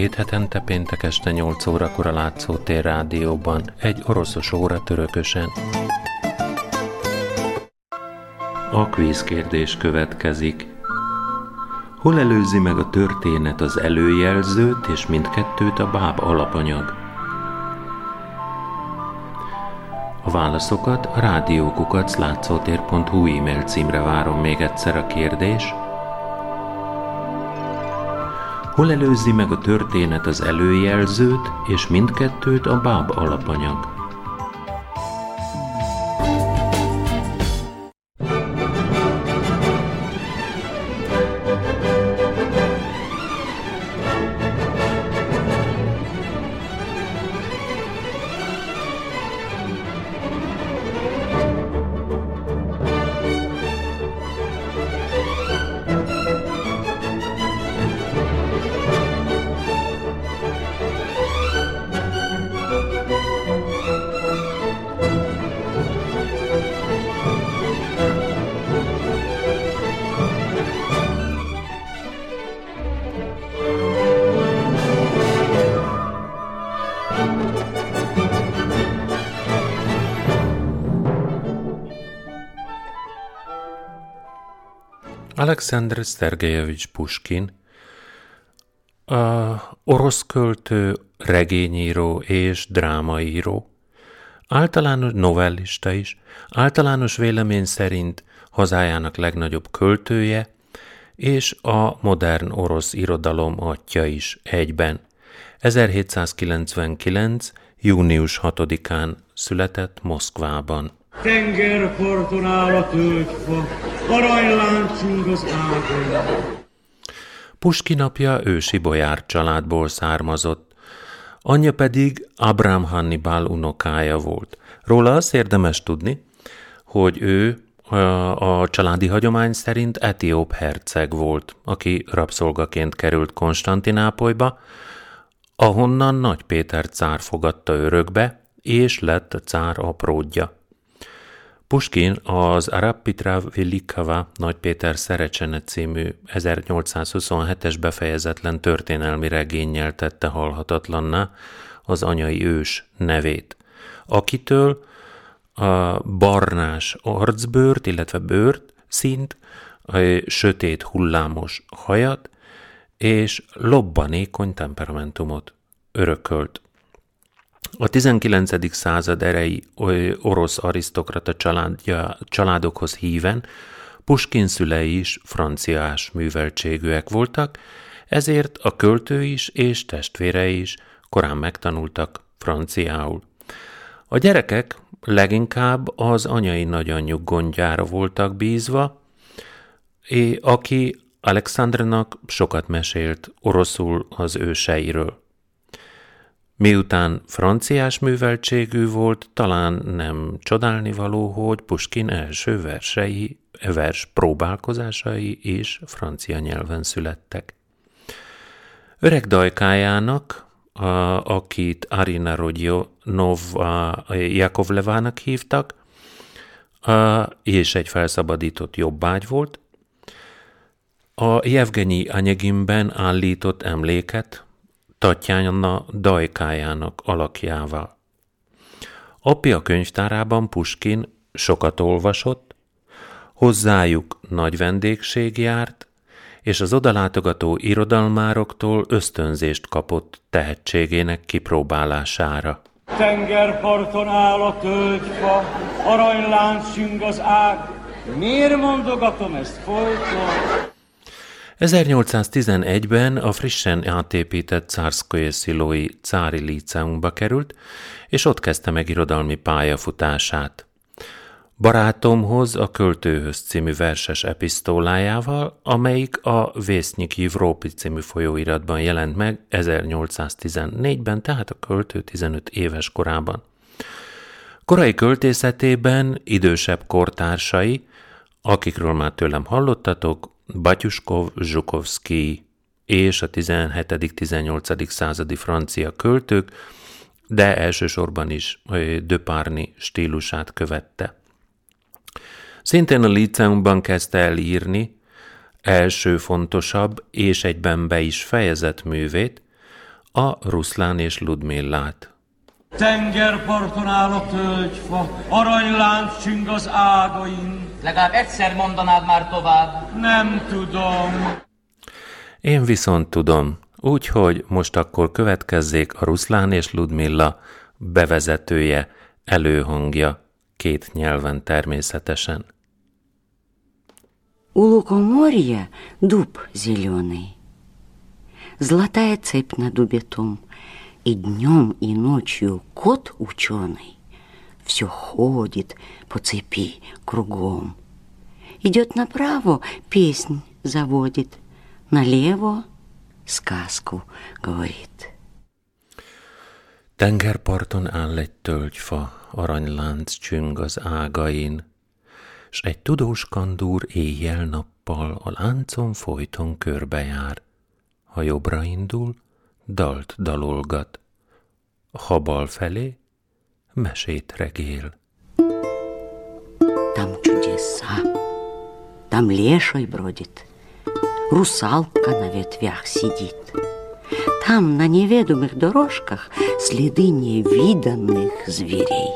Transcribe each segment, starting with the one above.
két hetente péntek este 8 órakor a Látszótér rádióban, egy oroszos óra törökösen. A kvíz kérdés következik. Hol előzi meg a történet az előjelzőt és mindkettőt a báb alapanyag? A válaszokat a rádiókukat látszótér.hu e-mail címre várom még egyszer a kérdés – Hol előzi meg a történet az előjelzőt, és mindkettőt a báb alapanyag? Alexander Szergejevics Puskin, a orosz költő, regényíró és drámaíró, általános novellista is, általános vélemény szerint hazájának legnagyobb költője, és a modern orosz irodalom atya is egyben. 1799. június 6-án született Moszkvában. Tengerparton áll a tölgyfa, aranyláncunk az ágon. Puskinapja ősi bolyár családból származott, anyja pedig Abraham Hannibal unokája volt. Róla azt érdemes tudni, hogy ő a családi hagyomány szerint etióp herceg volt, aki rabszolgaként került Konstantinápolyba, ahonnan Nagy Péter cár fogadta örökbe, és lett cár apródja. Puskin az Arapitra Velikava Nagy Péter Szerecsene című 1827-es befejezetlen történelmi regényel tette halhatatlanná az anyai ős nevét, akitől a barnás arcbőrt, illetve bőrt, szint, a sötét hullámos hajat és lobbanékony temperamentumot örökölt. A 19. század erei orosz arisztokrata családja, családokhoz híven Puskin szülei is franciás műveltségűek voltak, ezért a költő is és testvérei is korán megtanultak franciául. A gyerekek leginkább az anyai nagyanyjuk gondjára voltak bízva, aki Alexandrnak sokat mesélt oroszul az őseiről. Miután franciás műveltségű volt, talán nem csodálnivaló, hogy Puskin első versei, vers próbálkozásai is francia nyelven születtek. Öreg dajkájának, a, akit Arina Rodionova Jakovlevának hívtak, a, és egy felszabadított jobbágy volt, a Jevgenyi Anyegimben állított emléket Tatjana dajkájának alakjával. Apja könyvtárában Puskin sokat olvasott, hozzájuk nagy vendégség járt, és az odalátogató irodalmároktól ösztönzést kapott tehetségének kipróbálására. Tengerparton áll a tölgyfa, aranylánc az ág, miért mondogatom ezt folyton? 1811-ben a frissen átépített Czárszkoje Szilói Cári Líceumba került, és ott kezdte meg irodalmi pályafutását. Barátomhoz a Költőhöz című verses episztólájával, amelyik a Vésznyik Jivrópi című folyóiratban jelent meg 1814-ben, tehát a költő 15 éves korában. Korai költészetében idősebb kortársai Akikről már tőlem hallottatok, Batyuskov, Zsukovszki és a 17.-18. századi francia költők, de elsősorban is Döpárni stílusát követte. Szintén a liceumban kezdte el írni első fontosabb és egyben be is fejezett művét, a Ruszlán és Ludmillát. Tengerparton áll a tölgyfa, aranylánc csüng az ágain. Legalább egyszer mondanád már tovább. Nem tudom. Én viszont tudom, úgyhogy most akkor következzék a Ruszlán és Ludmilla bevezetője, előhangja, két nyelven természetesen. У лукоморья дуб зеленый, Золотая цепь на дубе том, И днем, и ночью кот ученый Все ходит по цепи кругом. Идет направо, песнь заводит, Налево сказку говорит. Tengerparton áll egy tölgyfa, aranylánc csüng az ágain, s egy tudós kandúr éjjel-nappal a láncon folyton körbejár. Ha jobbra indul, dalt dalolgat, ha bal felé, mesét regél. Там чудеса, там леший бродит, Русалка на ветвях сидит. Там на неведомых дорожках Следы невиданных зверей.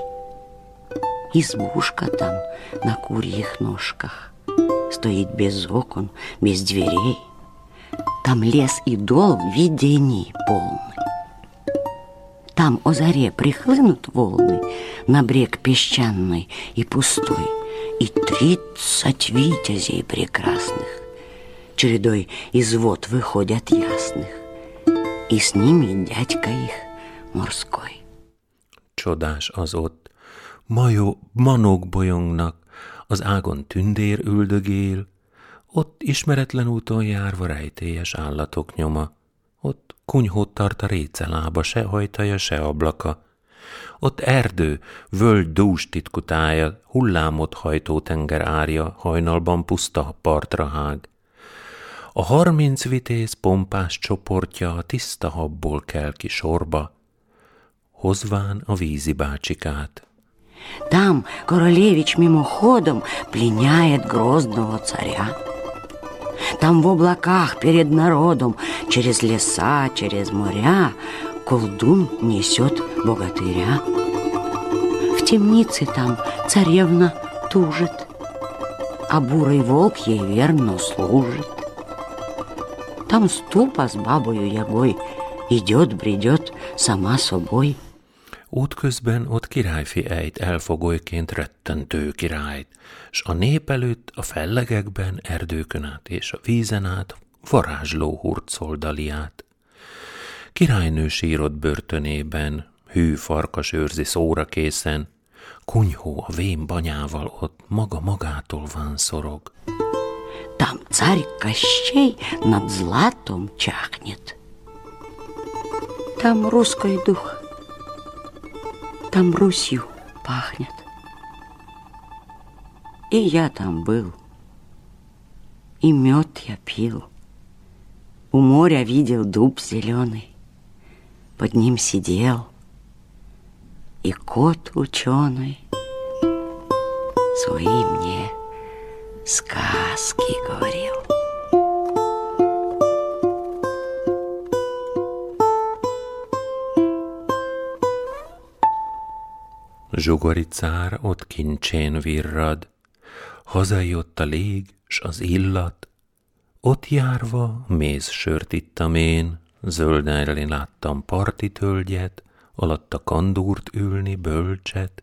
Избушка там на курьих ножках Стоит без окон, без дверей. Там лес и дол видений полный. Там о заре прихлынут волны На брег песчаный и пустой, И тридцать витязей прекрасных Чередой из вод выходят ясных, И с ними дядька их морской. Csodás az ott, majó, manók bolyongnak, az ágon tündér üldögél, ott ismeretlen úton járva rejtélyes állatok nyoma, ott kunyhót tart a récelába, se hajtaja, se ablaka, ott erdő, völgy dús titkutája, hullámot hajtó tenger árja, hajnalban puszta partra hág. A harminc vitéz pompás csoportja a tiszta habból kell ki sorba, hozván a vízi bácsikát. Там королевич мимоходом пленяет грозного царя. Там в облаках перед народом, через леса, через моря, колдун несет богатыря. В темнице там царевна тужит, а бурый волк ей верно служит. Там ступа с бабою ягой идет, бредет сама собой. Útközben ott királyfi ejt elfogolyként rettentő királyt, s a nép előtt a fellegekben, erdőkön át és a vízen át varázsló hurcol daliát. Királynő sírott börtönében, hű farkas őrzi szóra készen, kunyhó a vén banyával ott maga magától szorog. Там царь Кощей над златом чахнет. Там русский дух, Там Русью пахнет. И я там был, и мед я пил. У моря видел дуб зеленый, под ним сидел и кот ученый свои мне сказки говорил. Zsugori cár ott kincsén virrad, hazajött a lég, s az illat, ott járva méz sört ittam én, zölden láttam parti tölgyet, alatta kandúrt ülni, bölcset,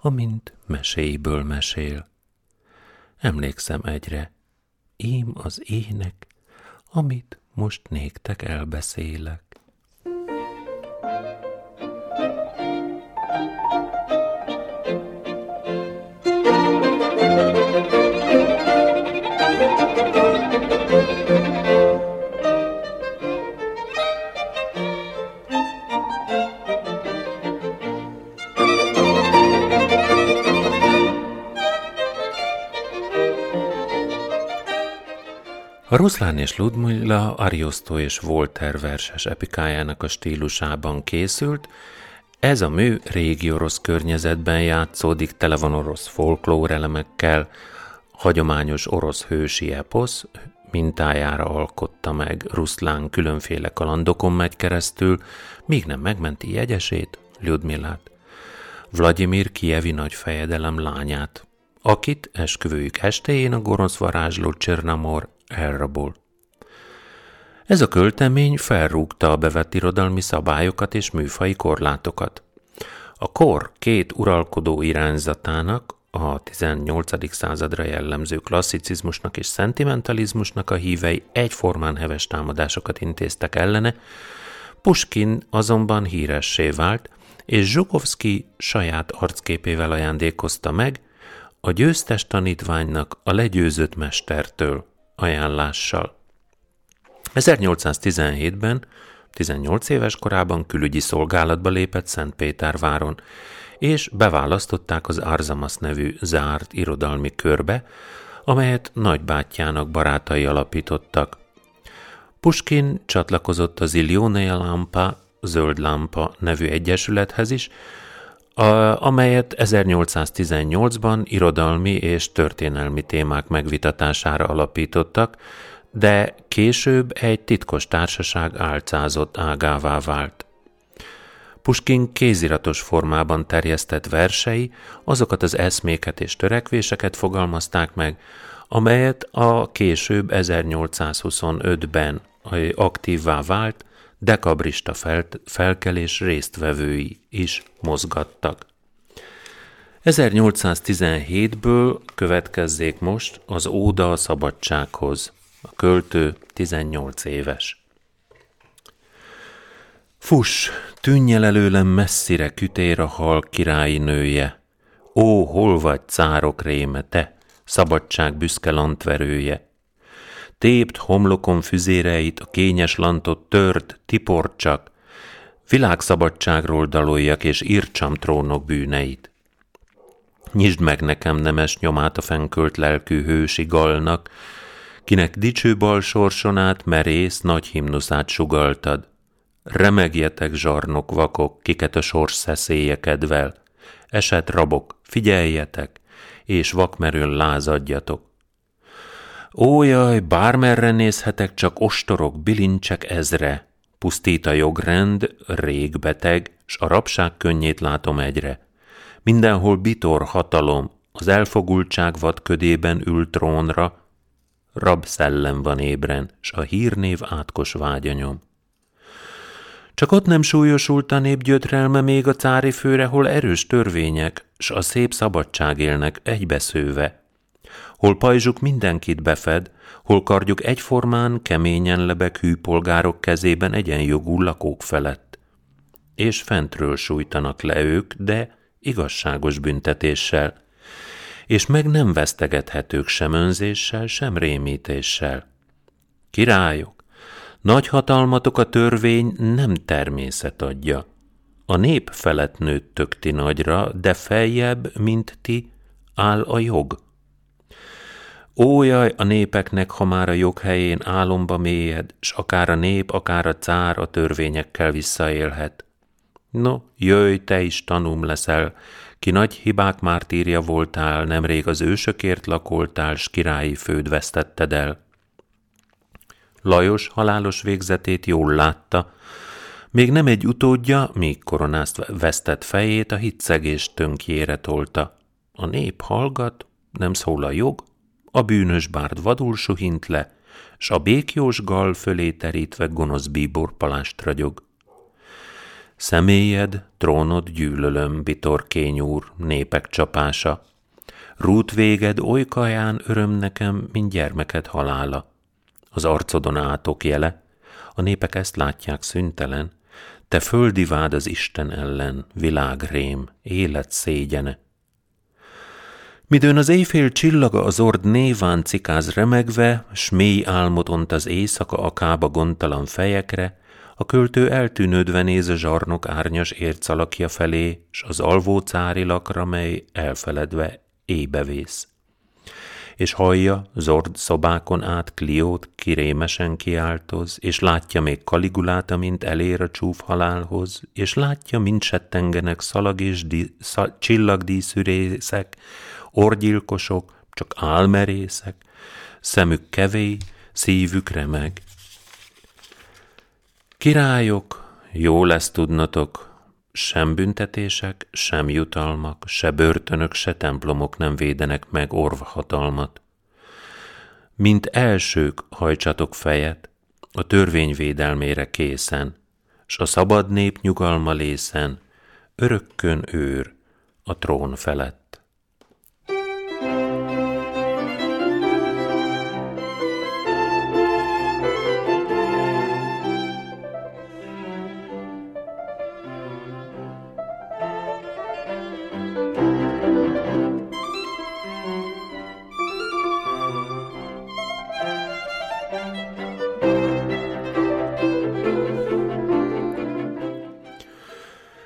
amint meséiből mesél. Emlékszem egyre, ím az ének, amit most néktek elbeszélek. A Ruszlán és Ludmilla Ariosto és Volter verses epikájának a stílusában készült, ez a mű régi orosz környezetben játszódik, tele van orosz folklór elemekkel, hagyományos orosz hősi eposz, mintájára alkotta meg Ruszlán különféle kalandokon megy keresztül, míg nem megmenti jegyesét, Ludmillát. Vladimir kievi nagy fejedelem lányát, akit esküvőjük estéjén a gonosz varázsló Csernamor elrabolt. Ez a költemény felrúgta a bevett irodalmi szabályokat és műfai korlátokat. A kor két uralkodó irányzatának, a 18. századra jellemző klasszicizmusnak és szentimentalizmusnak a hívei egyformán heves támadásokat intéztek ellene, Puskin azonban híressé vált, és Zsukovszki saját arcképével ajándékozta meg a győztes tanítványnak a legyőzött mestertől ajánlással. 1817-ben, 18 éves korában külügyi szolgálatba lépett Szentpéterváron, és beválasztották az Arzamas nevű zárt irodalmi körbe, amelyet nagybátyjának barátai alapítottak. Puskin csatlakozott az Ilioneia Lampa, Zöld Lampa nevű egyesülethez is, a, amelyet 1818-ban irodalmi és történelmi témák megvitatására alapítottak, de később egy titkos társaság álcázott ágává vált. Puskin kéziratos formában terjesztett versei azokat az eszméket és törekvéseket fogalmazták meg, amelyet a később 1825-ben aktívvá vált dekabrista fel, felkelés résztvevői is mozgattak. 1817-ből következzék most az Óda a szabadsághoz. A költő 18 éves. Fuss, tűnj el előlem messzire kütér a hal királyi nője. Ó, hol vagy, cárok réme, te, szabadság büszke lantverője! Tépt homlokon füzéreit, a kényes lantot tört, tiport csak, világszabadságról daloljak, és írtsam trónok bűneit. Nyisd meg nekem nemes nyomát a fenkölt lelkű hősi galnak, kinek dicső bal sorson át merész nagy himnuszát sugaltad. Remegjetek, zsarnok vakok, kiket a sors szeszélye kedvel. Eset rabok, figyeljetek, és vakmerőn lázadjatok. Ó jaj, bármerre nézhetek, csak ostorok, bilincsek ezre. Pusztít a jogrend, rég beteg, s a rabság könnyét látom egyre. Mindenhol bitor hatalom, az elfogultság vad ködében ül trónra, rab szellem van ébren, s a hírnév átkos vágyanyom. Csak ott nem súlyosult a nép még a cári főre, hol erős törvények, s a szép szabadság élnek egybeszőve. Hol pajzsuk mindenkit befed, hol kardjuk egyformán, keményen lebek hűpolgárok kezében egyenjogú lakók felett. És fentről sújtanak le ők, de igazságos büntetéssel – és meg nem vesztegethetők sem önzéssel, sem rémítéssel. Királyok, nagy hatalmatok a törvény nem természet adja. A nép felett nőttök ti nagyra, de feljebb, mint ti, áll a jog. Ójaj a népeknek, ha már a jog helyén álomba mélyed, s akár a nép, akár a cár a törvényekkel visszaélhet. No, jöjj, te is tanum leszel, ki nagy hibák mártírja voltál, nemrég az ősökért lakoltál, s királyi főd vesztetted el. Lajos halálos végzetét jól látta, még nem egy utódja, míg koronázt vesztett fejét, a hitszegés tönkjére tolta. A nép hallgat, nem szól a jog, a bűnös bárd vadul suhint le, s a békjós gal fölé terítve gonosz bíbor palást ragyog. Személyed, trónod gyűlölöm, bitorkény úr, népek csapása. Rút véged oly kaján öröm nekem, mint gyermeked halála. Az arcodon átok jele, a népek ezt látják szüntelen, te földi vád az Isten ellen, világrém, élet szégyene. Midőn az éjfél csillaga az ord néván cikáz remegve, s mély álmot ont az éjszaka akába gondtalan fejekre, a költő eltűnődve néz a zsarnok árnyas ércalakja felé, s az alvó cári lakra, mely elfeledve ébevész. és hallja zord szobákon át Kliót kirémesen kiáltoz, és látja még Kaligulát, amint elér a csúf halálhoz, és látja, mint settengenek szalag és di, szal, csillagdíszűrészek, orgyilkosok, csak álmerészek, szemük kevély, szívük remeg. Királyok, jó lesz tudnotok, sem büntetések, sem jutalmak, se börtönök, se templomok nem védenek meg orvhatalmat. Mint elsők hajtsatok fejet, a törvény védelmére készen, s a szabad nép nyugalma lészen, örökkön őr a trón felett.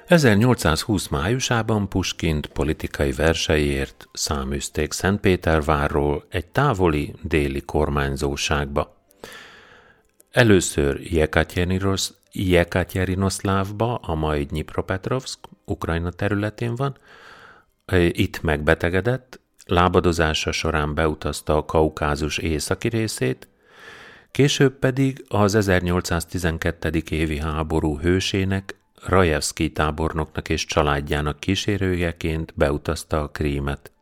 1820 májusában Puskint politikai verseiért száműzték Szentpétervárról egy távoli déli kormányzóságba. Először Jekatyerinoszlávba, a mai Dnipropetrovsk, Ukrajna területén van, itt megbetegedett, lábadozása során beutazta a Kaukázus északi részét, később pedig az 1812. évi háború hősének Rajevszki tábornoknak és családjának kísérőjeként beutazta a krímet.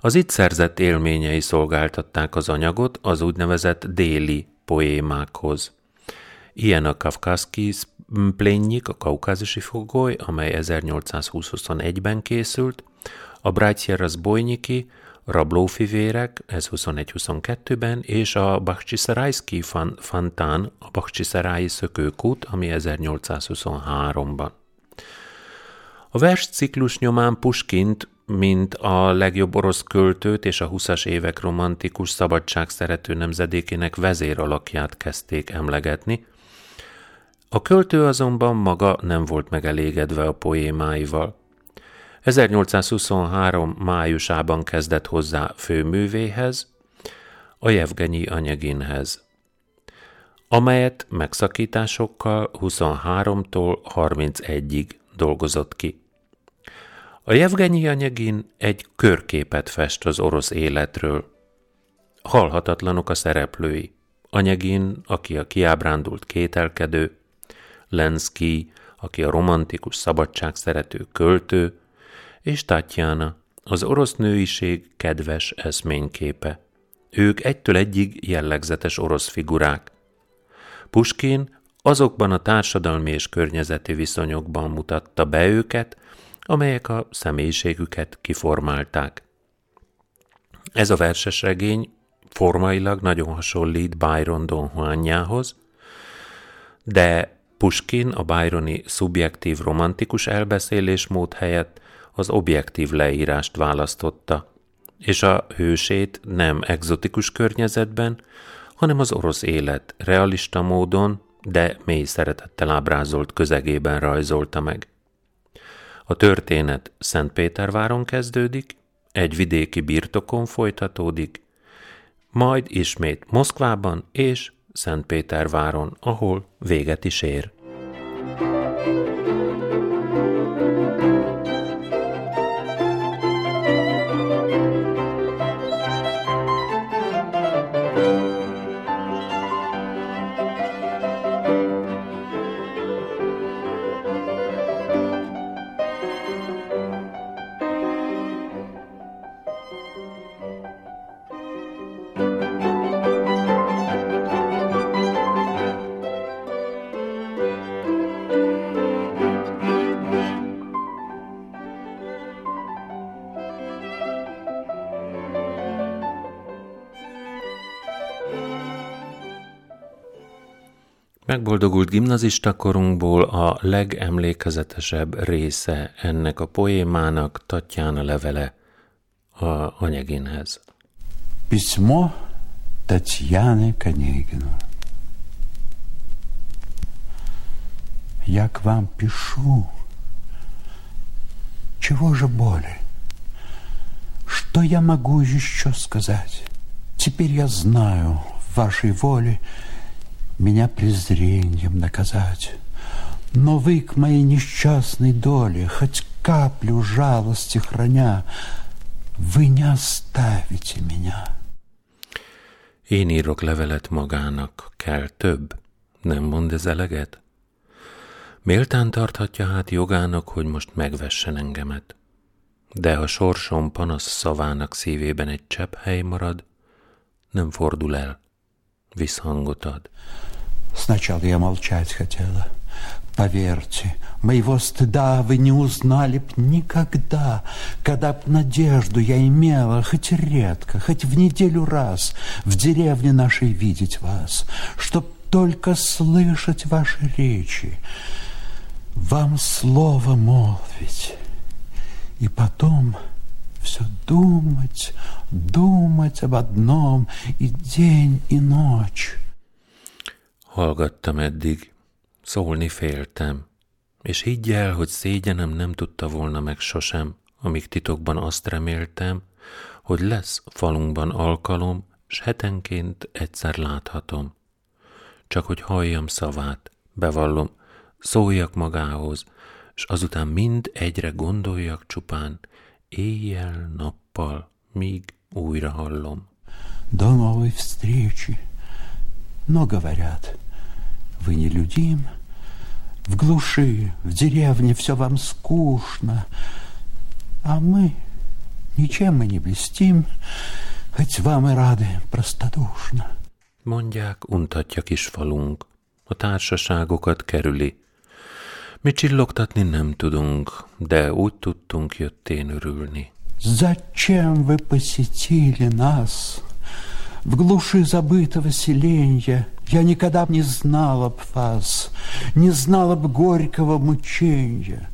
Az itt szerzett élményei szolgáltatták az anyagot az úgynevezett déli poémákhoz. Ilyen a Kafkaszki plénnyik, a kaukázusi fogoly, amely 1821-ben készült, a Brátyjeras Bojnyiki, Rablófivérek, ez 21-22-ben, és a Bakhcsiszerájszki Fantán, a Bakhcsiszerái szökőkút, ami 1823-ban. A versciklus nyomán Puskint, mint a legjobb orosz költőt és a 20-as évek romantikus szabadságszerető nemzedékének vezéralakját kezdték emlegetni. A költő azonban maga nem volt megelégedve a poémáival – 1823. májusában kezdett hozzá főművéhez, a Jevgenyi Anyaginhez, amelyet megszakításokkal 23-tól 31-ig dolgozott ki. A Jevgenyi Anyagin egy körképet fest az orosz életről. Halhatatlanok a szereplői. Anyagin, aki a kiábrándult kételkedő, Lenszki, aki a romantikus szabadság szerető költő, és Tatjana, az orosz nőiség kedves eszményképe. Ők egytől egyig jellegzetes orosz figurák. Puskin azokban a társadalmi és környezeti viszonyokban mutatta be őket, amelyek a személyiségüket kiformálták. Ez a verses regény formailag nagyon hasonlít Byron Don Juanjához, de Puskin a Byroni szubjektív romantikus elbeszélésmód helyett az objektív leírást választotta, és a hősét nem egzotikus környezetben, hanem az orosz élet realista módon, de mély szeretettel ábrázolt közegében rajzolta meg. A történet Szentpéterváron kezdődik, egy vidéki birtokon folytatódik, majd ismét Moszkvában és Szentpéterváron, ahol véget is ér. Megboldogult gimnazista korunkból a legemlékezetesebb része ennek a poémának Tatjana levele a anyaginhez. Письмо Татьяны Конегину. Я к вам пишу. Чего же боли? Что я могу еще сказать? Теперь я знаю, в вашей воле меня презрением наказать. Но вы к моей несчастной доле, хоть каплю жалости храня, вы не оставите меня. Én írok levelet magának, kell több. Nem mond ez eleget? Méltán tarthatja hát jogának, hogy most megvessen engemet. De ha sorsom panasz szavának szívében egy csepp hely marad, nem fordul el, visszhangot ad. Сначала я молчать хотела. Поверьте, моего стыда вы не узнали б никогда, когда б надежду я имела, хоть редко, хоть в неделю раз, в деревне нашей видеть вас, чтоб только слышать ваши речи, вам слово молвить, и потом все думать, думать об одном и день, и ночь. Hallgattam eddig, szólni féltem, és higgy el, hogy szégyenem nem tudta volna meg sosem, amíg titokban azt reméltem, hogy lesz falunkban alkalom, s hetenként egyszer láthatom. Csak hogy halljam szavát, bevallom, szóljak magához, s azután mind egyre gondoljak csupán, éjjel-nappal, míg újra hallom. До новой встречи. Но говорят, вы нелюдим. В глуши, в деревне все вам skúšna, А мы ничем мы не блестим, Хоть вам и rady простодушно. Mondják, untatja kis falunk, a társaságokat kerüli. Mi csillogtatni nem tudunk, de úgy tudtunk jöttén örülni. Зачем вы посетили нас? В глуши забытого селенья Я никогда б не знала б вас, Не знала б горького мученья.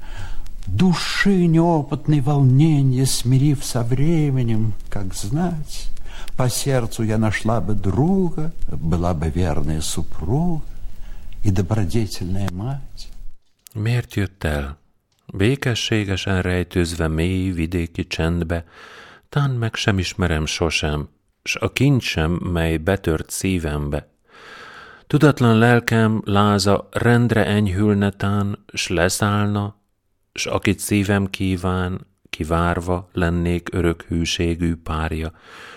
Души неопытной волнения, Смирив со временем, как знать, По сердцу я нашла бы друга, Была бы верная супруга И добродетельная мать. Jött el? Békességesen rejtőzve mély vidéki csendbe, tán meg sem ismerem sosem, s a kincsem, mely betört szívembe. Tudatlan lelkem láza rendre enyhülne tán, s leszállna, s akit szívem kíván, kivárva lennék örök hűségű párja,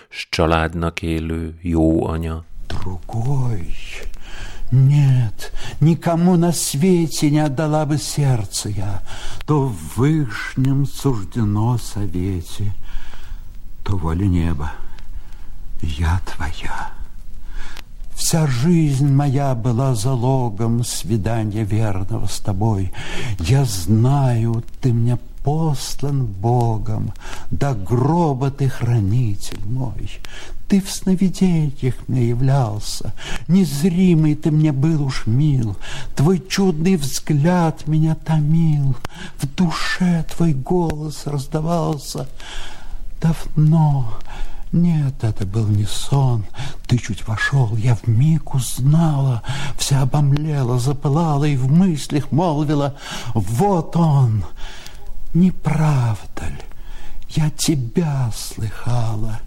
s családnak élő jó anya. Другой. Нет, никому на свете не отдала бы сердце я, То в вышнем суждено совете, То воля неба, я твоя. Вся жизнь моя была залогом свидания верного с тобой. Я знаю, ты мне послан Богом, до гроба ты хранитель мой. Ты в сновидениях мне являлся, Незримый ты мне был уж мил, Твой чудный взгляд меня томил, В душе твой голос раздавался. Давно, нет, это был не сон. Ты чуть вошел, я в миг узнала, Вся обомлела, запылала И в мыслях молвила, вот он. Не правда ли? Я тебя слыхала,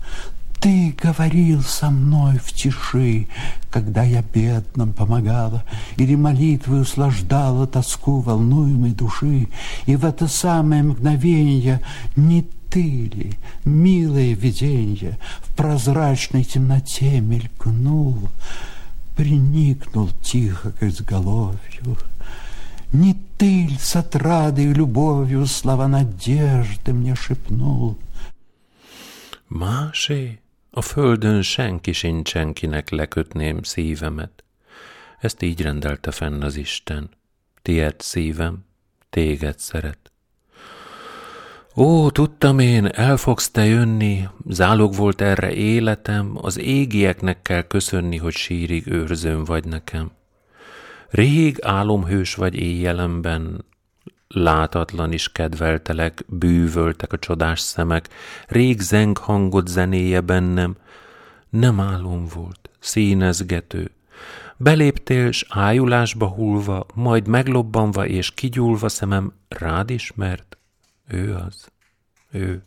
ты говорил со мной в тиши, Когда я бедным помогала, Или молитвой услаждала тоску волнуемой души, И в это самое мгновенье Не ты ли, милое виденье, В прозрачной темноте мелькнул, Приникнул тихо к изголовью, Не ты ли с отрадой и любовью Слова надежды мне шепнул? Másé? A földön senki sincsen, kinek lekötném szívemet. Ezt így rendelte fenn az Isten. Tied szívem, téged szeret. Ó, tudtam én, el fogsz te jönni, zálog volt erre életem, az égieknek kell köszönni, hogy sírig őrzőm vagy nekem. Rég álomhős vagy éjjelemben, Látatlan is kedveltelek, bűvöltek a csodás szemek, rég zeng hangot zenéje bennem, nem álom volt, színezgető. Beléptél, s ájulásba hullva, majd meglobbanva és kigyúlva szemem rád ismert, ő az, ő.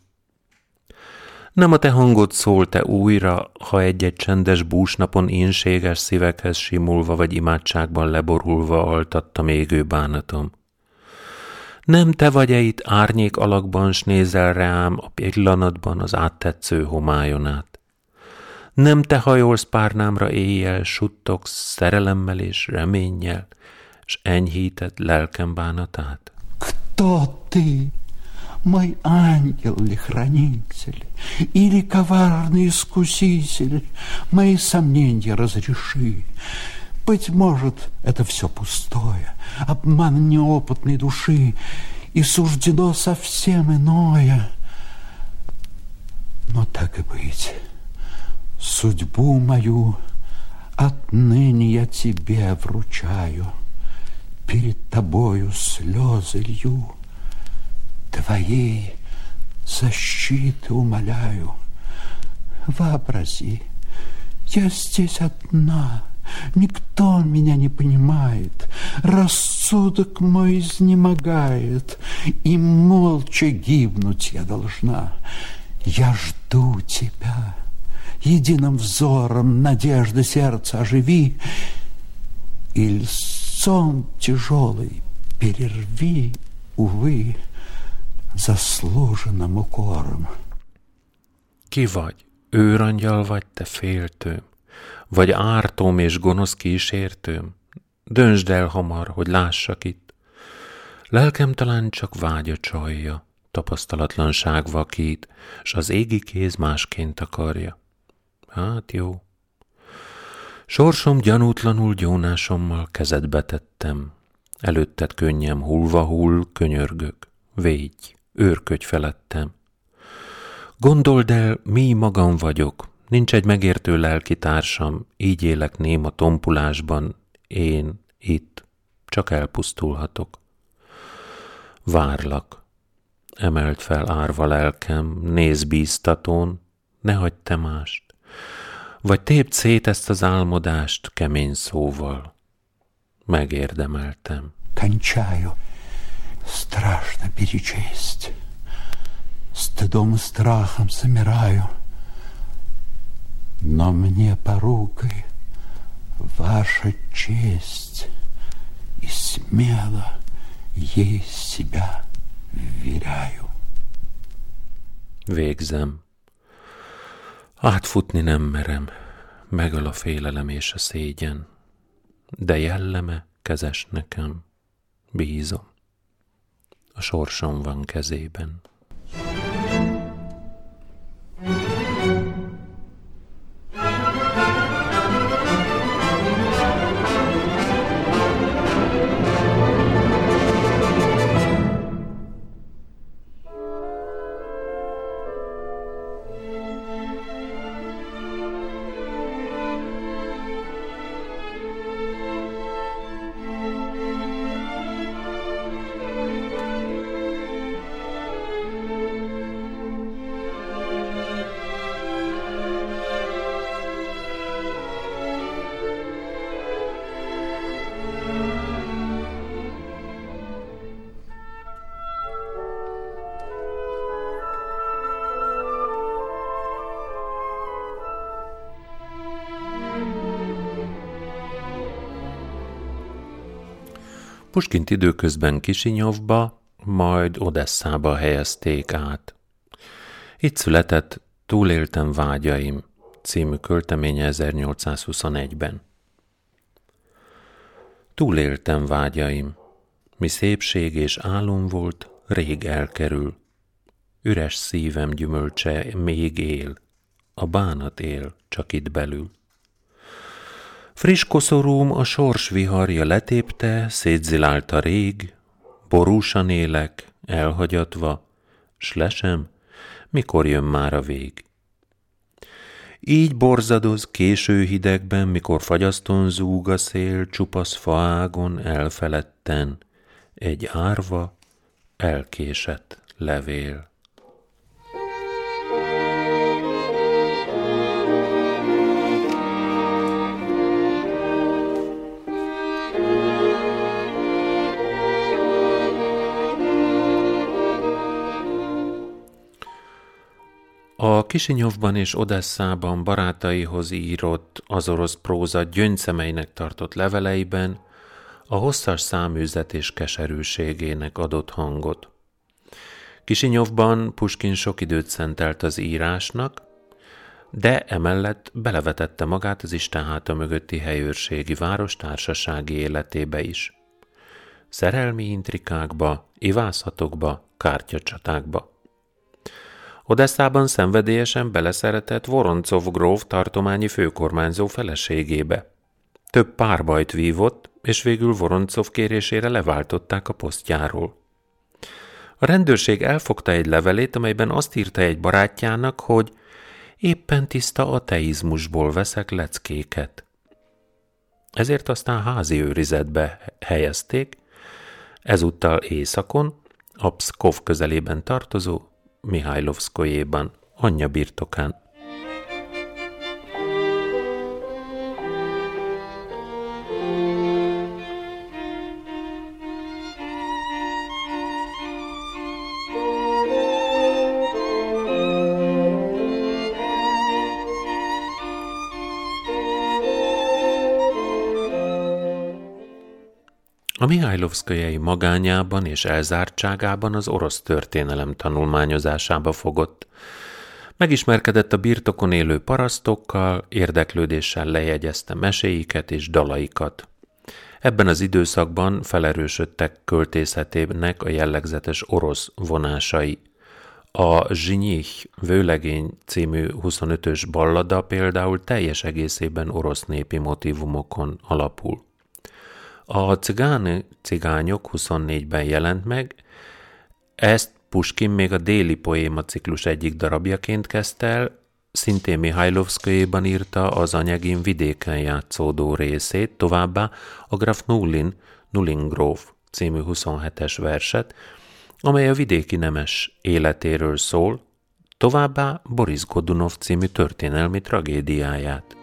Nem a te hangod szól te újra, ha egy-egy csendes búsnapon énséges szívekhez simulva vagy imádságban leborulva altatta égő bánatom. Nem te vagy-e itt árnyék alakban, s nézel rám a pillanatban az áttetsző homályon át? Nem te hajolsz párnámra éjjel, suttogsz szerelemmel és reménnyel, s enyhíted lelkem bánatát? Кто ты? Мой ангел ли хранитель или коварный искуситель? Мои сомнения разреши. Быть может, это все пустое, обман неопытной души, и суждено совсем иное. Но так и быть, судьбу мою отныне я тебе вручаю, перед тобою слезы лью, твоей защиты умоляю. Вообрази, я здесь одна — Никто меня не понимает, рассудок мой изнемогает, И молча гибнуть я должна. Я жду тебя, единым взором надежды сердца оживи, Или сон тяжелый перерви, увы, заслуженным укором. Ki vagy? Őrangyal vagy te féltőm? Vagy ártóm és gonosz kísértőm? Döntsd el hamar, hogy lássak itt. Lelkem talán csak vágya csalja, tapasztalatlanság vakít, s az égi kéz másként akarja. Hát jó. Sorsom gyanútlanul gyónásommal kezedbe tettem. Előtted könnyem hullva hull, könyörgök. Védj, őrködj felettem. Gondold el, mi magam vagyok, Nincs egy megértő lelki társam, így élek néma tompulásban, én itt, csak elpusztulhatok. Várlak, emelt fel árva lelkem, néz bíztatón, ne hagyd te mást, vagy tépd szét ezt az álmodást kemény szóval. Megérdemeltem. Кончаю. Страшно перечесть. Стыдом и страхом замираю — но мне порукой ваша честь, И смело ей себя вверяю. Végzem. Átfutni nem merem, megöl a félelem és a szégyen, de jelleme kezes nekem, bízom. A sorsom van kezében. Puskint időközben Kisinyovba, majd Odesszába helyezték át. Itt született Túléltem vágyaim című költeménye 1821-ben. Túléltem vágyaim, mi szépség és álom volt, rég elkerül. Üres szívem gyümölcse még él, a bánat él csak itt belül. Friss koszorúm a sors viharja letépte, szétzilálta rég, borúsan élek, elhagyatva, s lesem, mikor jön már a vég. Így borzadoz késő hidegben, mikor fagyaszton zúg a szél, csupasz faágon elfeledten, egy árva, elkésett levél. A Kisinyovban és Odesszában barátaihoz írott az orosz próza gyöngyszemeinek tartott leveleiben a hosszas száműzet és keserűségének adott hangot. Kisinyovban Puskin sok időt szentelt az írásnak, de emellett belevetette magát az Isten háta mögötti helyőrségi város társasági életébe is. Szerelmi intrikákba, ivászatokba, kártyacsatákba. Odesszában szenvedélyesen beleszeretett Voroncov gróf tartományi főkormányzó feleségébe. Több párbajt vívott, és végül Voroncov kérésére leváltották a posztjáról. A rendőrség elfogta egy levelét, amelyben azt írta egy barátjának, hogy éppen tiszta ateizmusból veszek leckéket. Ezért aztán házi őrizetbe helyezték, ezúttal északon, a Pszkov közelében tartozó Mihajlovszkojéban, anyja birtokán. A Mihajlovszkajai magányában és elzártságában az orosz történelem tanulmányozásába fogott. Megismerkedett a birtokon élő parasztokkal, érdeklődéssel lejegyezte meséiket és dalaikat. Ebben az időszakban felerősödtek költészetének a jellegzetes orosz vonásai. A Zsinyich vőlegény című 25-ös ballada például teljes egészében orosz népi motivumokon alapul. A cigáni cigányok 24-ben jelent meg, ezt Puskin még a déli poéma ciklus egyik darabjaként kezdte el, szintén Mihajlovszkajéban írta az anyagin vidéken játszódó részét, továbbá a Graf Nullin, Nullingróf című 27-es verset, amely a vidéki nemes életéről szól, továbbá Boris Godunov című történelmi tragédiáját.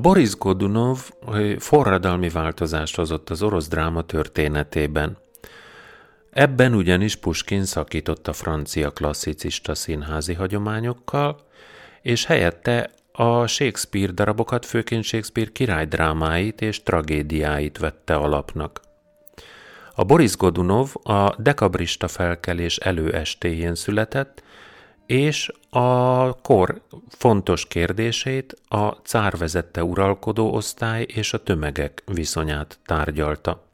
Boris Godunov forradalmi változást hozott az orosz dráma történetében. Ebben ugyanis Puskin szakított a francia klasszicista színházi hagyományokkal, és helyette a Shakespeare darabokat, főként Shakespeare királydrámáit és tragédiáit vette alapnak. A Boris Godunov a dekabrista felkelés előestéjén született, és a kor fontos kérdését a cár vezette uralkodó osztály és a tömegek viszonyát tárgyalta.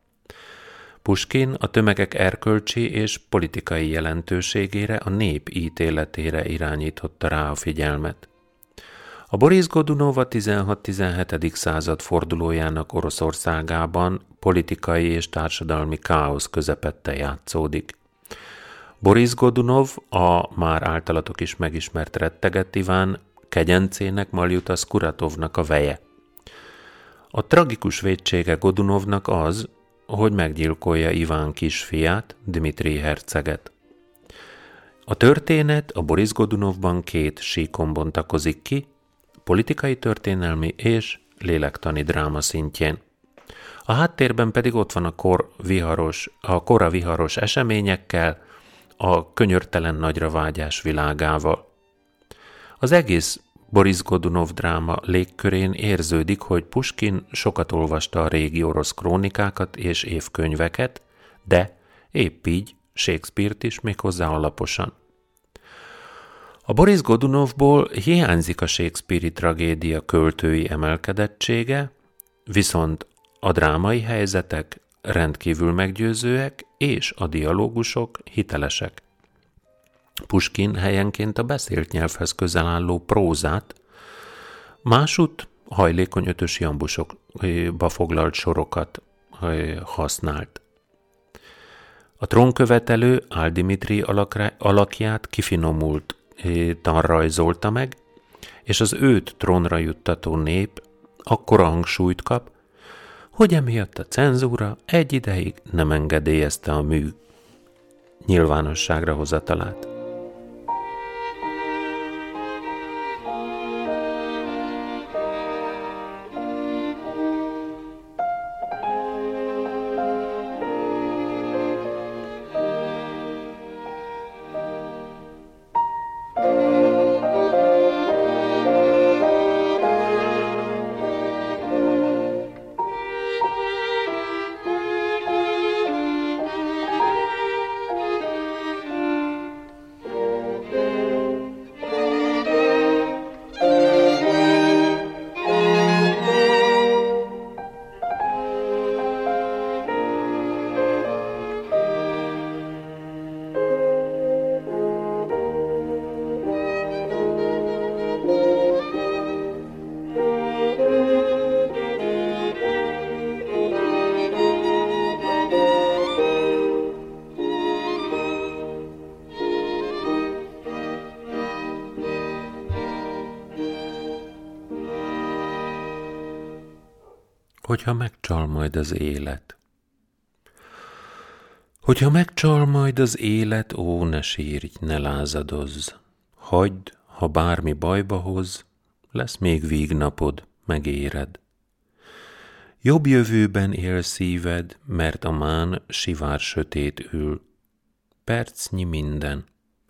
Puskin a tömegek erkölcsi és politikai jelentőségére, a nép ítéletére irányította rá a figyelmet. A Boris Godunov a 16-17. század fordulójának Oroszországában politikai és társadalmi káosz közepette játszódik. Boris Godunov, a már általatok is megismert rettegett Iván, kegyencének Maljuta Skuratovnak a veje. A tragikus védsége Godunovnak az, hogy meggyilkolja Iván kisfiát, Dmitri herceget. A történet a Boris Godunovban két síkon bontakozik ki, politikai történelmi és lélektani dráma szintjén. A háttérben pedig ott van a kor viharos, a kora viharos eseményekkel, a könyörtelen nagyra vágyás világával. Az egész Boris Godunov dráma légkörén érződik, hogy Puskin sokat olvasta a régi orosz krónikákat és évkönyveket, de épp így Shakespeare-t is méghozzá alaposan. A Boris Godunovból hiányzik a Shakespeare-i tragédia költői emelkedettsége, viszont a drámai helyzetek rendkívül meggyőzőek, és a dialógusok hitelesek. Puskin helyenként a beszélt nyelvhez közel álló prózát, másút hajlékony ötös jambusokba foglalt sorokat használt. A trónkövetelő Áldimitri alakját kifinomult rajzolta meg, és az őt trónra juttató nép akkora hangsúlyt kap, hogy emiatt a cenzúra egy ideig nem engedélyezte a mű nyilvánosságra hozatalát. Hogyha megcsal majd az élet. Hogyha megcsal majd az élet, ó, ne sírj, ne lázadozz. Hagyd, ha bármi bajba hoz, lesz még vígnapod, megéred. Jobb jövőben él szíved, mert a mán sivár sötét ül. Percnyi minden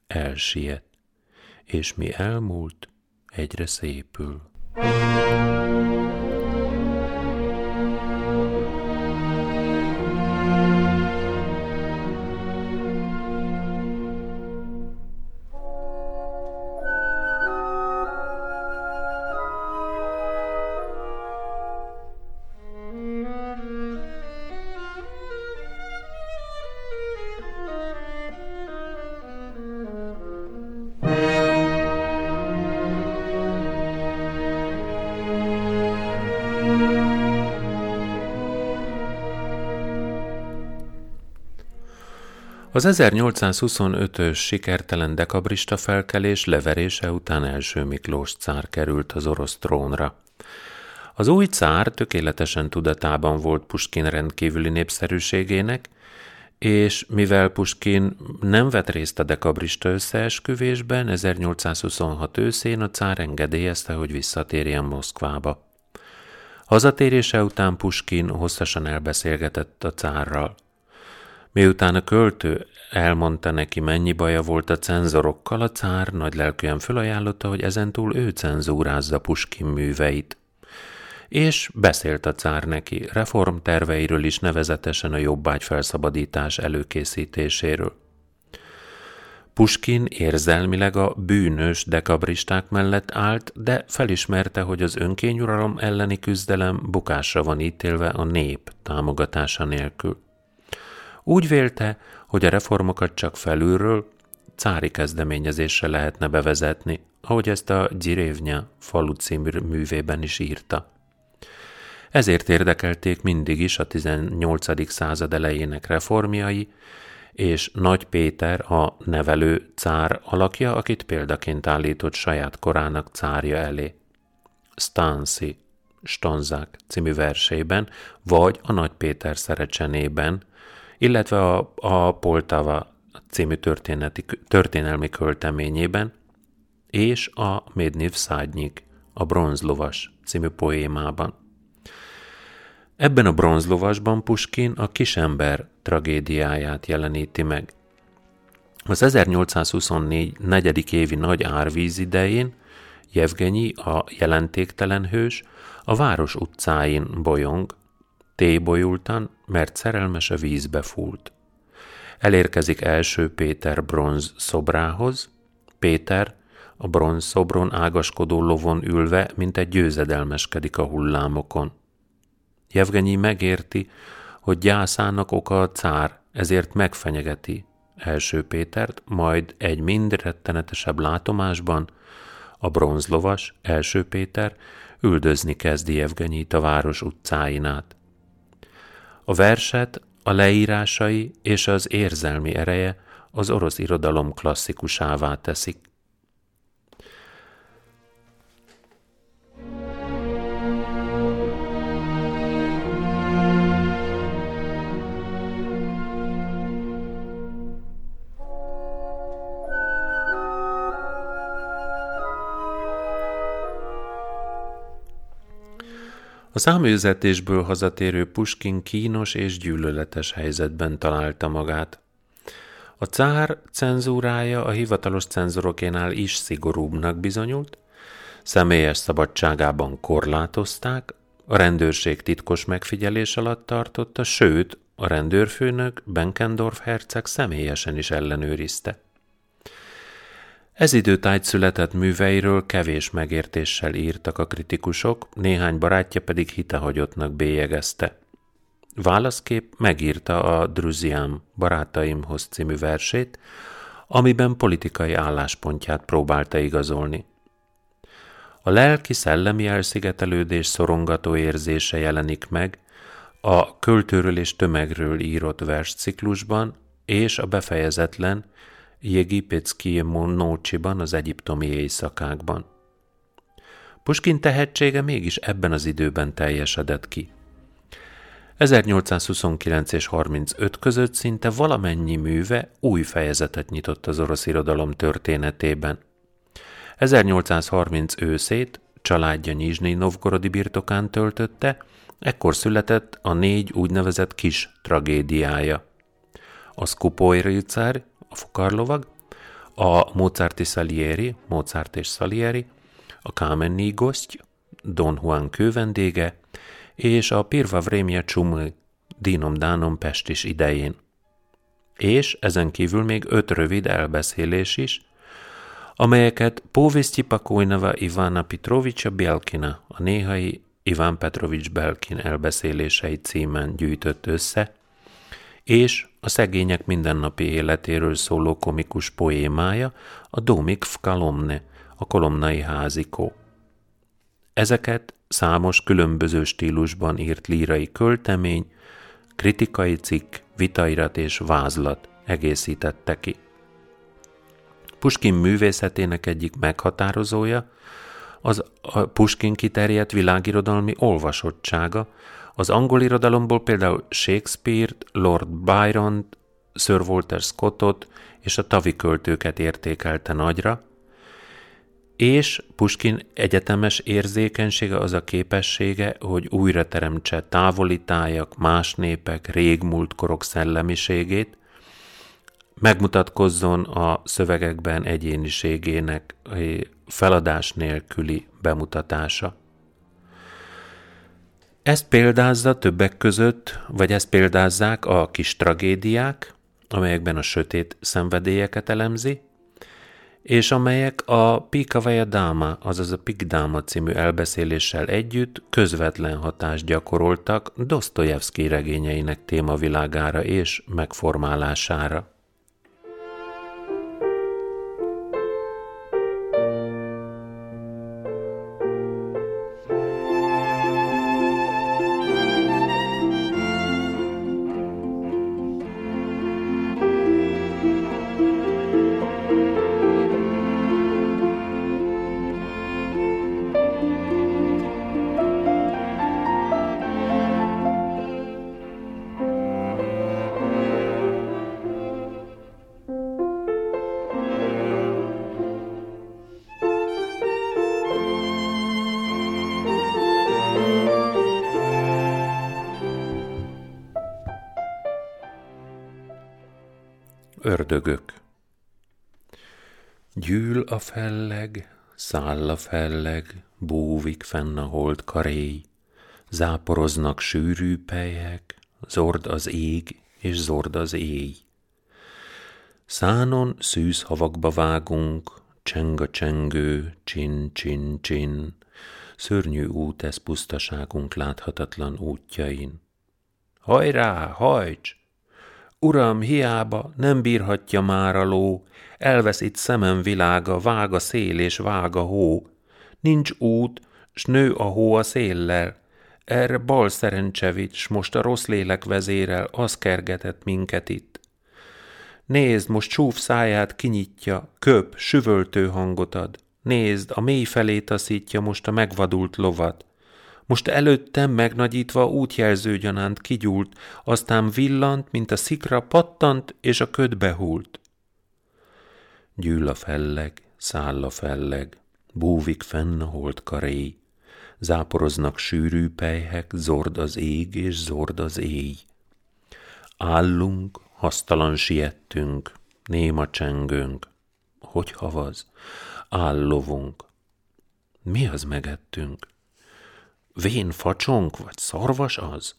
elsiet, és mi elmúlt, egyre szépül. thank you Az 1825-ös sikertelen dekabrista felkelés leverése után első Miklós cár került az orosz trónra. Az új cár tökéletesen tudatában volt Puskin rendkívüli népszerűségének, és mivel Puskin nem vett részt a dekabrista összeesküvésben, 1826 őszén a cár engedélyezte, hogy visszatérjen Moszkvába. Hazatérése után Puskin hosszasan elbeszélgetett a cárral. Miután a költő elmondta neki, mennyi baja volt a cenzorokkal, a cár nagy lelkűen felajánlotta, hogy ezentúl ő cenzúrázza Puskin műveit. És beszélt a cár neki reformterveiről is, nevezetesen a jobbágy felszabadítás előkészítéséről. Puskin érzelmileg a bűnös dekabristák mellett állt, de felismerte, hogy az önkényuralom elleni küzdelem bukásra van ítélve a nép támogatása nélkül. Úgy vélte, hogy a reformokat csak felülről, cári kezdeményezésre lehetne bevezetni, ahogy ezt a Gyirévnya falu című művében is írta. Ezért érdekelték mindig is a 18. század elejének reformjai, és Nagy Péter a nevelő cár alakja, akit példaként állított saját korának cárja elé. Stansi, Stonzák című versében, vagy a Nagy Péter szerecsenében, illetve a, a Poltava című történeti, történelmi költeményében, és a Médniv Szádnyik, a Bronzlovas című poémában. Ebben a bronzlovasban Puskin a kisember tragédiáját jeleníti meg. Az 1824 negyedik évi nagy árvíz idején Jevgenyi, a jelentéktelen hős, a város utcáin bolyong, tébolyultan, mert szerelmes a vízbe fúlt. Elérkezik első Péter bronz szobrához, Péter a bronz szobron ágaskodó lovon ülve, mint egy győzedelmeskedik a hullámokon. Jevgenyi megérti, hogy gyászának oka a cár, ezért megfenyegeti első Pétert, majd egy mind rettenetesebb látomásban a bronzlovas, első Péter, üldözni kezdi Jevgenyit a város utcáin. A verset, a leírásai és az érzelmi ereje az orosz irodalom klasszikusává teszik. A száműzetésből hazatérő Puskin kínos és gyűlöletes helyzetben találta magát. A cár cenzúrája a hivatalos cenzorokénál is szigorúbbnak bizonyult, személyes szabadságában korlátozták, a rendőrség titkos megfigyelés alatt tartotta, sőt, a rendőrfőnök Benkendorf herceg személyesen is ellenőrizte. Ez időtájt született műveiről kevés megértéssel írtak a kritikusok, néhány barátja pedig hitehagyottnak bélyegezte. Válaszkép megírta a Druziám barátaimhoz című versét, amiben politikai álláspontját próbálta igazolni. A lelki-szellemi elszigetelődés szorongató érzése jelenik meg a költőről és tömegről írott versciklusban és a befejezetlen Jegipecki Nócsiban az egyiptomi éjszakákban. Puskin tehetsége mégis ebben az időben teljesedett ki. 1829 és 35 között szinte valamennyi műve új fejezetet nyitott az orosz irodalom történetében. 1830 őszét családja Nyizsnyi Novgorodi birtokán töltötte, ekkor született a négy úgynevezett kis tragédiája. A Skupoy Rilcár, a fukarlovag, a Mozarti Salieri, Mozart és Salieri, a Kámenni Goszty, Don Juan kővendége, és a Pirva Vrémia Csumli, Dinom Dánom Pestis idején. És ezen kívül még öt rövid elbeszélés is, amelyeket Póvisztyi Pakojnava Ivana Petrovicsa Bielkina, a néhai Iván Petrovics Belkin elbeszélései címen gyűjtött össze, és a szegények mindennapi életéről szóló komikus poémája a Domik v Kalomne, a kolomnai házikó. Ezeket számos különböző stílusban írt lírai költemény, kritikai cikk, vitairat és vázlat egészítette ki. Puskin művészetének egyik meghatározója az a Puskin kiterjedt világirodalmi olvasottsága, az angol irodalomból például Shakespeare-t, Lord Byron-t, Sir Walter Scottot és a tavi költőket értékelte nagyra, és Puskin egyetemes érzékenysége az a képessége, hogy újra teremtse távoli más népek, régmúlt korok szellemiségét, megmutatkozzon a szövegekben egyéniségének feladás nélküli bemutatása. Ezt példázza többek között, vagy ezt példázzák a kis tragédiák, amelyekben a sötét szenvedélyeket elemzi, és amelyek a Pikavaja Dáma, azaz a Pikdáma című elbeszéléssel együtt közvetlen hatást gyakoroltak Dostoyevsky regényeinek témavilágára és megformálására. Ördögök. Gyűl a felleg, száll a felleg, búvik fenn a hold karéj, záporoznak sűrű pelyek, zord az ég és zord az éj. Szánon szűz havakba vágunk, cseng a csengő, csin, csin, csin, szörnyű út ez pusztaságunk láthatatlan útjain. Hajrá, hajts! Uram, hiába nem bírhatja már a ló, elveszít szemem világa, vág a szél és vág a hó. Nincs út, s nő a hó a széllel. Erre bal szerencsevics, most a rossz lélek vezérel, az kergetett minket itt. Nézd, most csúf száját kinyitja, köp, süvöltő hangot ad. Nézd, a mély felé taszítja most a megvadult lovat. Most előttem megnagyítva útjelző gyanánt kigyúlt, aztán villant, mint a szikra pattant, és a ködbe hult. Gyűl a felleg, száll a felleg, búvik fenn a holt karéj, záporoznak sűrű pejhek, zord az ég és zord az éj. Állunk, hasztalan siettünk, néma csengőnk, hogy havaz, állovunk. Mi az megettünk? Vén facsonk, vagy szarvas az?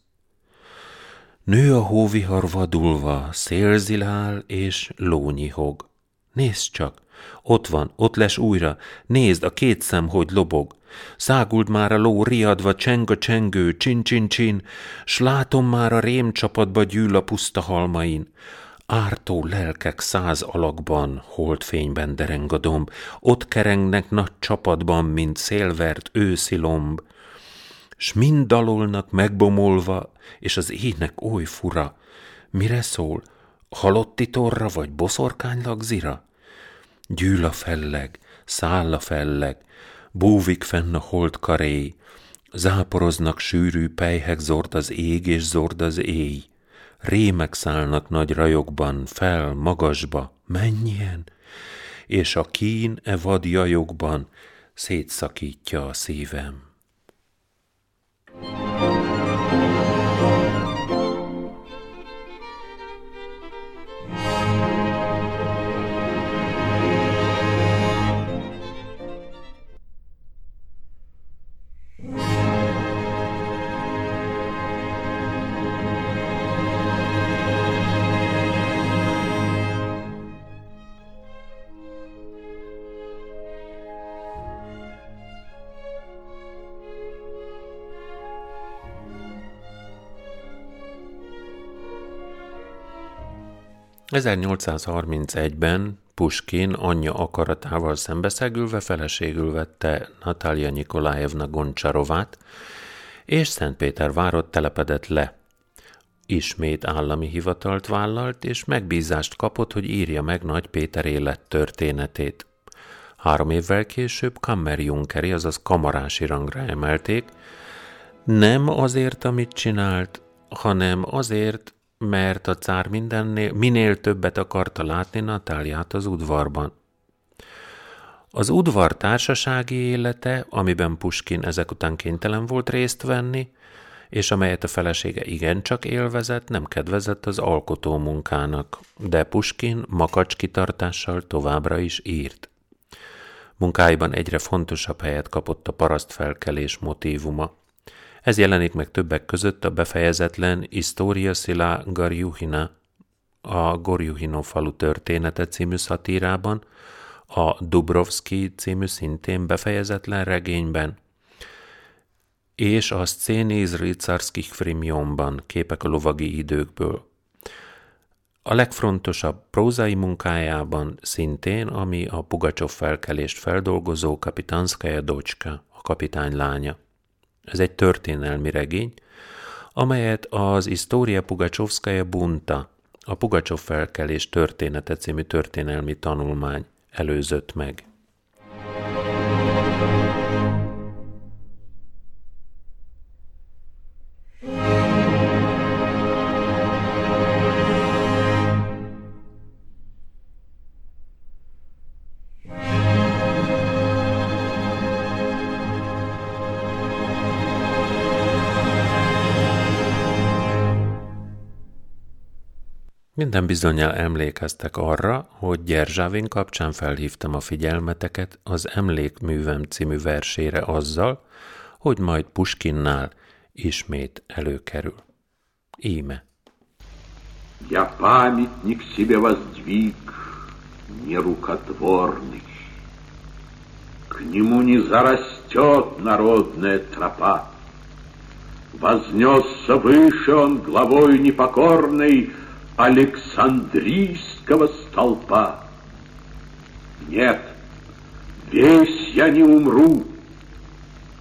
Nő a hóvihar vadulva, szélzilál és lónyihog. Nézd csak, ott van, ott les újra, nézd a két szem, hogy lobog. Száguld már a ló riadva, cseng a csengő, csin-csin-csin, s látom már a rémcsapatba gyűl a puszta halmain. Ártó lelkek száz alakban, holdfényben dereng a domb, ott kerengnek nagy csapatban, mint szélvert őszi lomb. S mind dalolnak megbomolva, és az ének oly fura. Mire szól? Halotti torra vagy boszorkány lagzira? Gyűl a felleg, száll a felleg, búvik fenn a hold karé, záporoznak sűrű pejhek, zord az ég és zord az éj. Rémek szállnak nagy rajokban, fel, magasba, mennyien, és a kín e vad jajokban szétszakítja a szívem. 1831-ben Puskin anyja akaratával szembeszegülve feleségül vette Natália Nikolájevna Goncsarovát, és Szentpétervárot telepedett le. Ismét állami hivatalt vállalt, és megbízást kapott, hogy írja meg Nagy Péter élettörténetét. Három évvel később kammerjunkeri, azaz kamarási rangra emelték, nem azért, amit csinált, hanem azért, mert a cár mindennél, minél többet akarta látni Natáliát az udvarban. Az udvar társasági élete, amiben Puskin ezek után kénytelen volt részt venni, és amelyet a felesége igencsak élvezett, nem kedvezett az alkotó munkának, de Puskin makacs kitartással továbbra is írt. Munkáiban egyre fontosabb helyet kapott a parasztfelkelés motívuma. Ez jelenik meg többek között a befejezetlen Historia Sila Garjuhina, a Gorjuhino falu története című szatírában, a Dubrovski című szintén befejezetlen regényben, és a Szcéni z Ricarskich Frimjonban, képek a lovagi időkből. A legfontosabb prózai munkájában szintén, ami a Pugacsov felkelést feldolgozó kapitánszkaja Docska, a kapitány lánya. Ez egy történelmi regény, amelyet az Historia Pugacsovszkaja Bunta, a Pugacsov felkelés története című történelmi tanulmány előzött meg. Minden bizonyal emlékeztek arra, hogy Gyerzsávin kapcsán felhívtam a figyelmeteket az Emlékművem című versére azzal, hogy majd Puskinnál ismét előkerül. Íme. Я памятник себе воздвиг, нерукотворный. К нему не зарастет народная тропа. Вознесся выше он главой непокорной, Александрийского столпа. Нет, весь я не умру.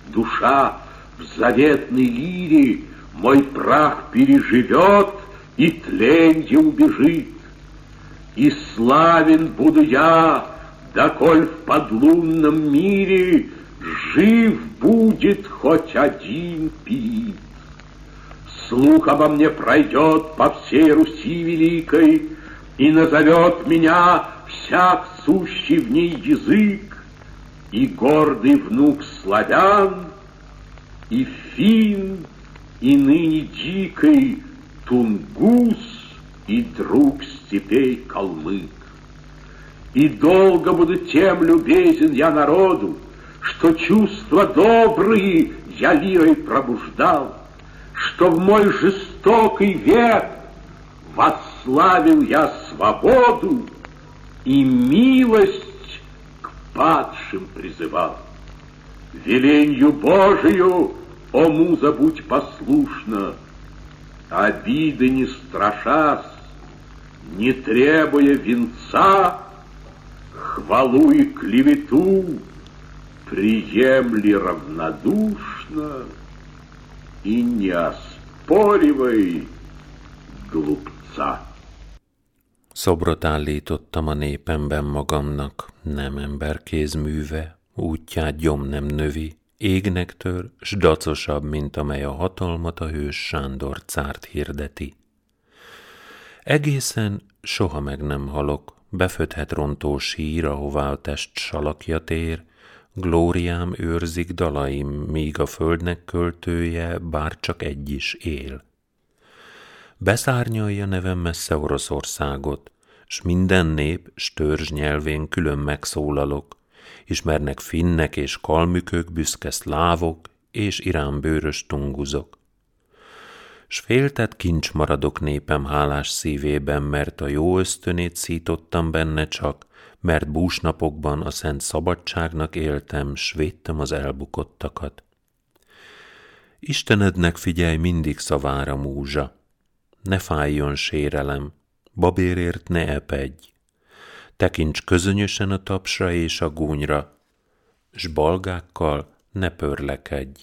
Душа в заветной лире мой прах переживет и тленье убежит. И славен буду я, доколь в подлунном мире жив будет хоть один пит. Слух обо мне пройдет по всей Руси великой, И назовет меня всяк сущий в ней язык, И гордый внук славян и фин, и ныне дикой тунгус, и друг степей калмык. И долго буду тем любезен я народу, что чувства добрые я лирой пробуждал, что в мой жестокий век восславил я свободу и милость к падшим призывал. Веленью Божию, о муза, будь послушна, обиды не страшась, не требуя венца, хвалу и клевету приемли равнодушно и не оспоривай глупца. Szobrot állítottam a népemben magamnak, nem ember kézműve, útját gyom nem növi, égnek tör, s dacosabb, mint amely a hatalmat a hős Sándor cárt hirdeti. Egészen soha meg nem halok, beföthet rontó sír, ahová a test salakja tér, glóriám őrzik dalaim, míg a földnek költője bár csak egy is él. Beszárnyalja nevem messze Oroszországot, s minden nép, störzs nyelvén külön megszólalok, ismernek finnek és kalmükök, büszke szlávok és iránbőrös tunguzok. S féltett kincs maradok népem hálás szívében, mert a jó ösztönét szítottam benne csak, mert búsnapokban a szent szabadságnak éltem, s védtem az elbukottakat. Istenednek figyelj mindig szavára múzsa, ne fájjon sérelem, babérért ne epedj, tekints közönösen a tapsra és a gúnyra, s balgákkal ne pörlekedj.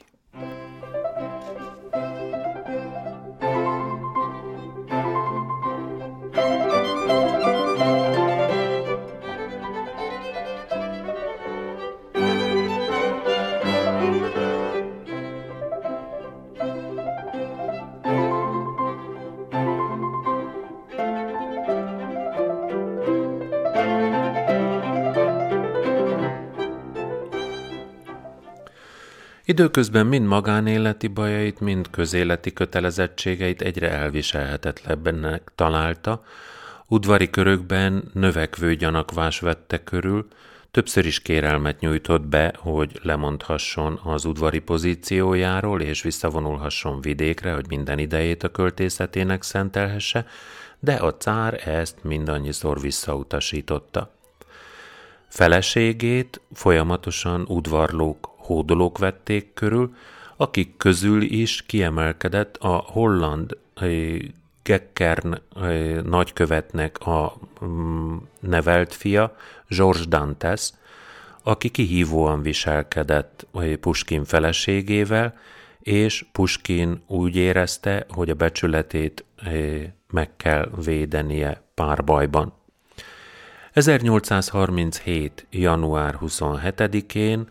Időközben mind magánéleti bajait, mind közéleti kötelezettségeit egyre elviselhetetlennek találta, udvari körökben növekvő gyanakvás vette körül, többször is kérelmet nyújtott be, hogy lemondhasson az udvari pozíciójáról, és visszavonulhasson vidékre, hogy minden idejét a költészetének szentelhesse, de a cár ezt mindannyiszor visszautasította. Feleségét folyamatosan udvarlók hódolók vették körül, akik közül is kiemelkedett a holland Gekkern nagykövetnek a mm, nevelt fia, George Dantes, aki kihívóan viselkedett Puskin feleségével, és Puskin úgy érezte, hogy a becsületét meg kell védenie párbajban. 1837. január 27-én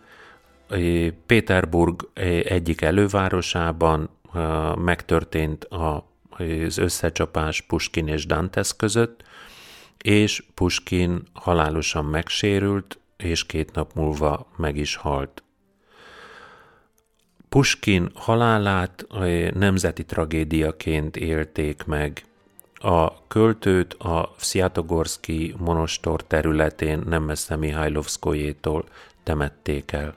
Péterburg egyik elővárosában megtörtént az összecsapás Puskin és Dantes között, és Puskin halálosan megsérült, és két nap múlva meg is halt. Puskin halálát nemzeti tragédiaként élték meg. A költőt a Sziatogorszki monostor területén nem messze Mihajlovszkojétól temették el.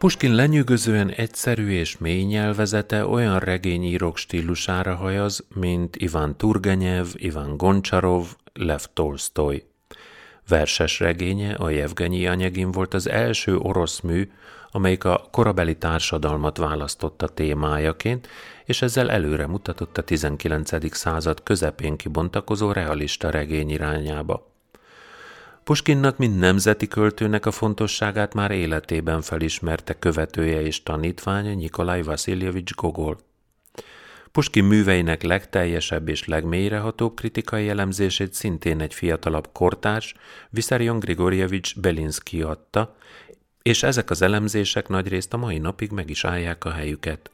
Puskin lenyűgözően egyszerű és mély nyelvezete olyan regényírók stílusára hajaz, mint Ivan Turgenev, Ivan Goncsarov, Lev Tolstoy. Verses regénye, a Jevgenyi anyagin volt az első orosz mű, amelyik a korabeli társadalmat választotta témájaként, és ezzel előre mutatott a 19. század közepén kibontakozó realista regény irányába. Puskinnak, mint nemzeti költőnek a fontosságát már életében felismerte követője és tanítványa Nikolaj Vasiljevics Gogol. Puskin műveinek legteljesebb és legmélyrehatóbb kritikai elemzését szintén egy fiatalabb kortárs, Viszarjon Grigorjevics Belinski adta, és ezek az elemzések nagyrészt a mai napig meg is állják a helyüket.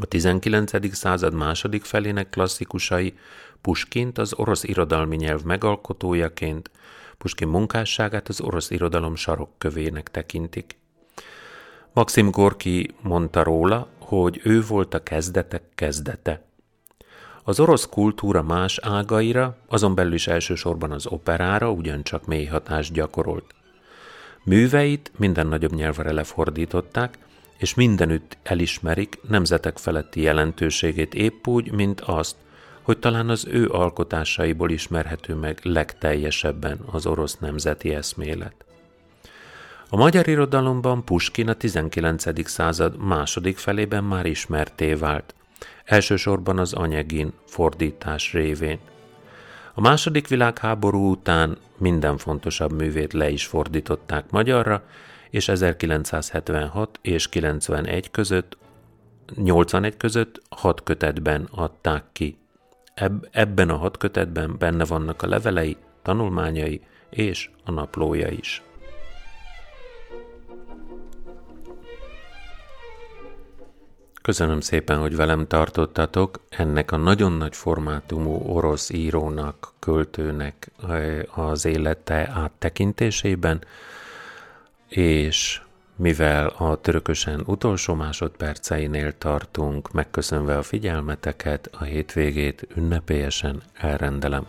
A 19. század második felének klasszikusai Puskint az orosz irodalmi nyelv megalkotójaként, Puskin munkásságát az orosz irodalom sarokkövének tekintik. Maxim Gorki mondta róla, hogy ő volt a kezdetek kezdete. Az orosz kultúra más ágaira, azon belül is elsősorban az operára ugyancsak mély hatást gyakorolt. Műveit minden nagyobb nyelvre lefordították, és mindenütt elismerik nemzetek feletti jelentőségét épp úgy, mint azt, hogy talán az ő alkotásaiból ismerhető meg legteljesebben az orosz nemzeti eszmélet. A magyar irodalomban Puskin a 19. század második felében már ismerté vált, elsősorban az anyegin fordítás révén. A második világháború után minden fontosabb művét le is fordították magyarra, és 1976 és 91 között, 81 között hat kötetben adták ki. Eb- ebben a hat kötetben benne vannak a levelei, tanulmányai és a naplója is. Köszönöm szépen, hogy velem tartottatok ennek a nagyon nagy formátumú orosz írónak, költőnek eh, az élete áttekintésében, és mivel a törökösen utolsó másodperceinél tartunk, megköszönve a figyelmeteket, a hétvégét ünnepélyesen elrendelem.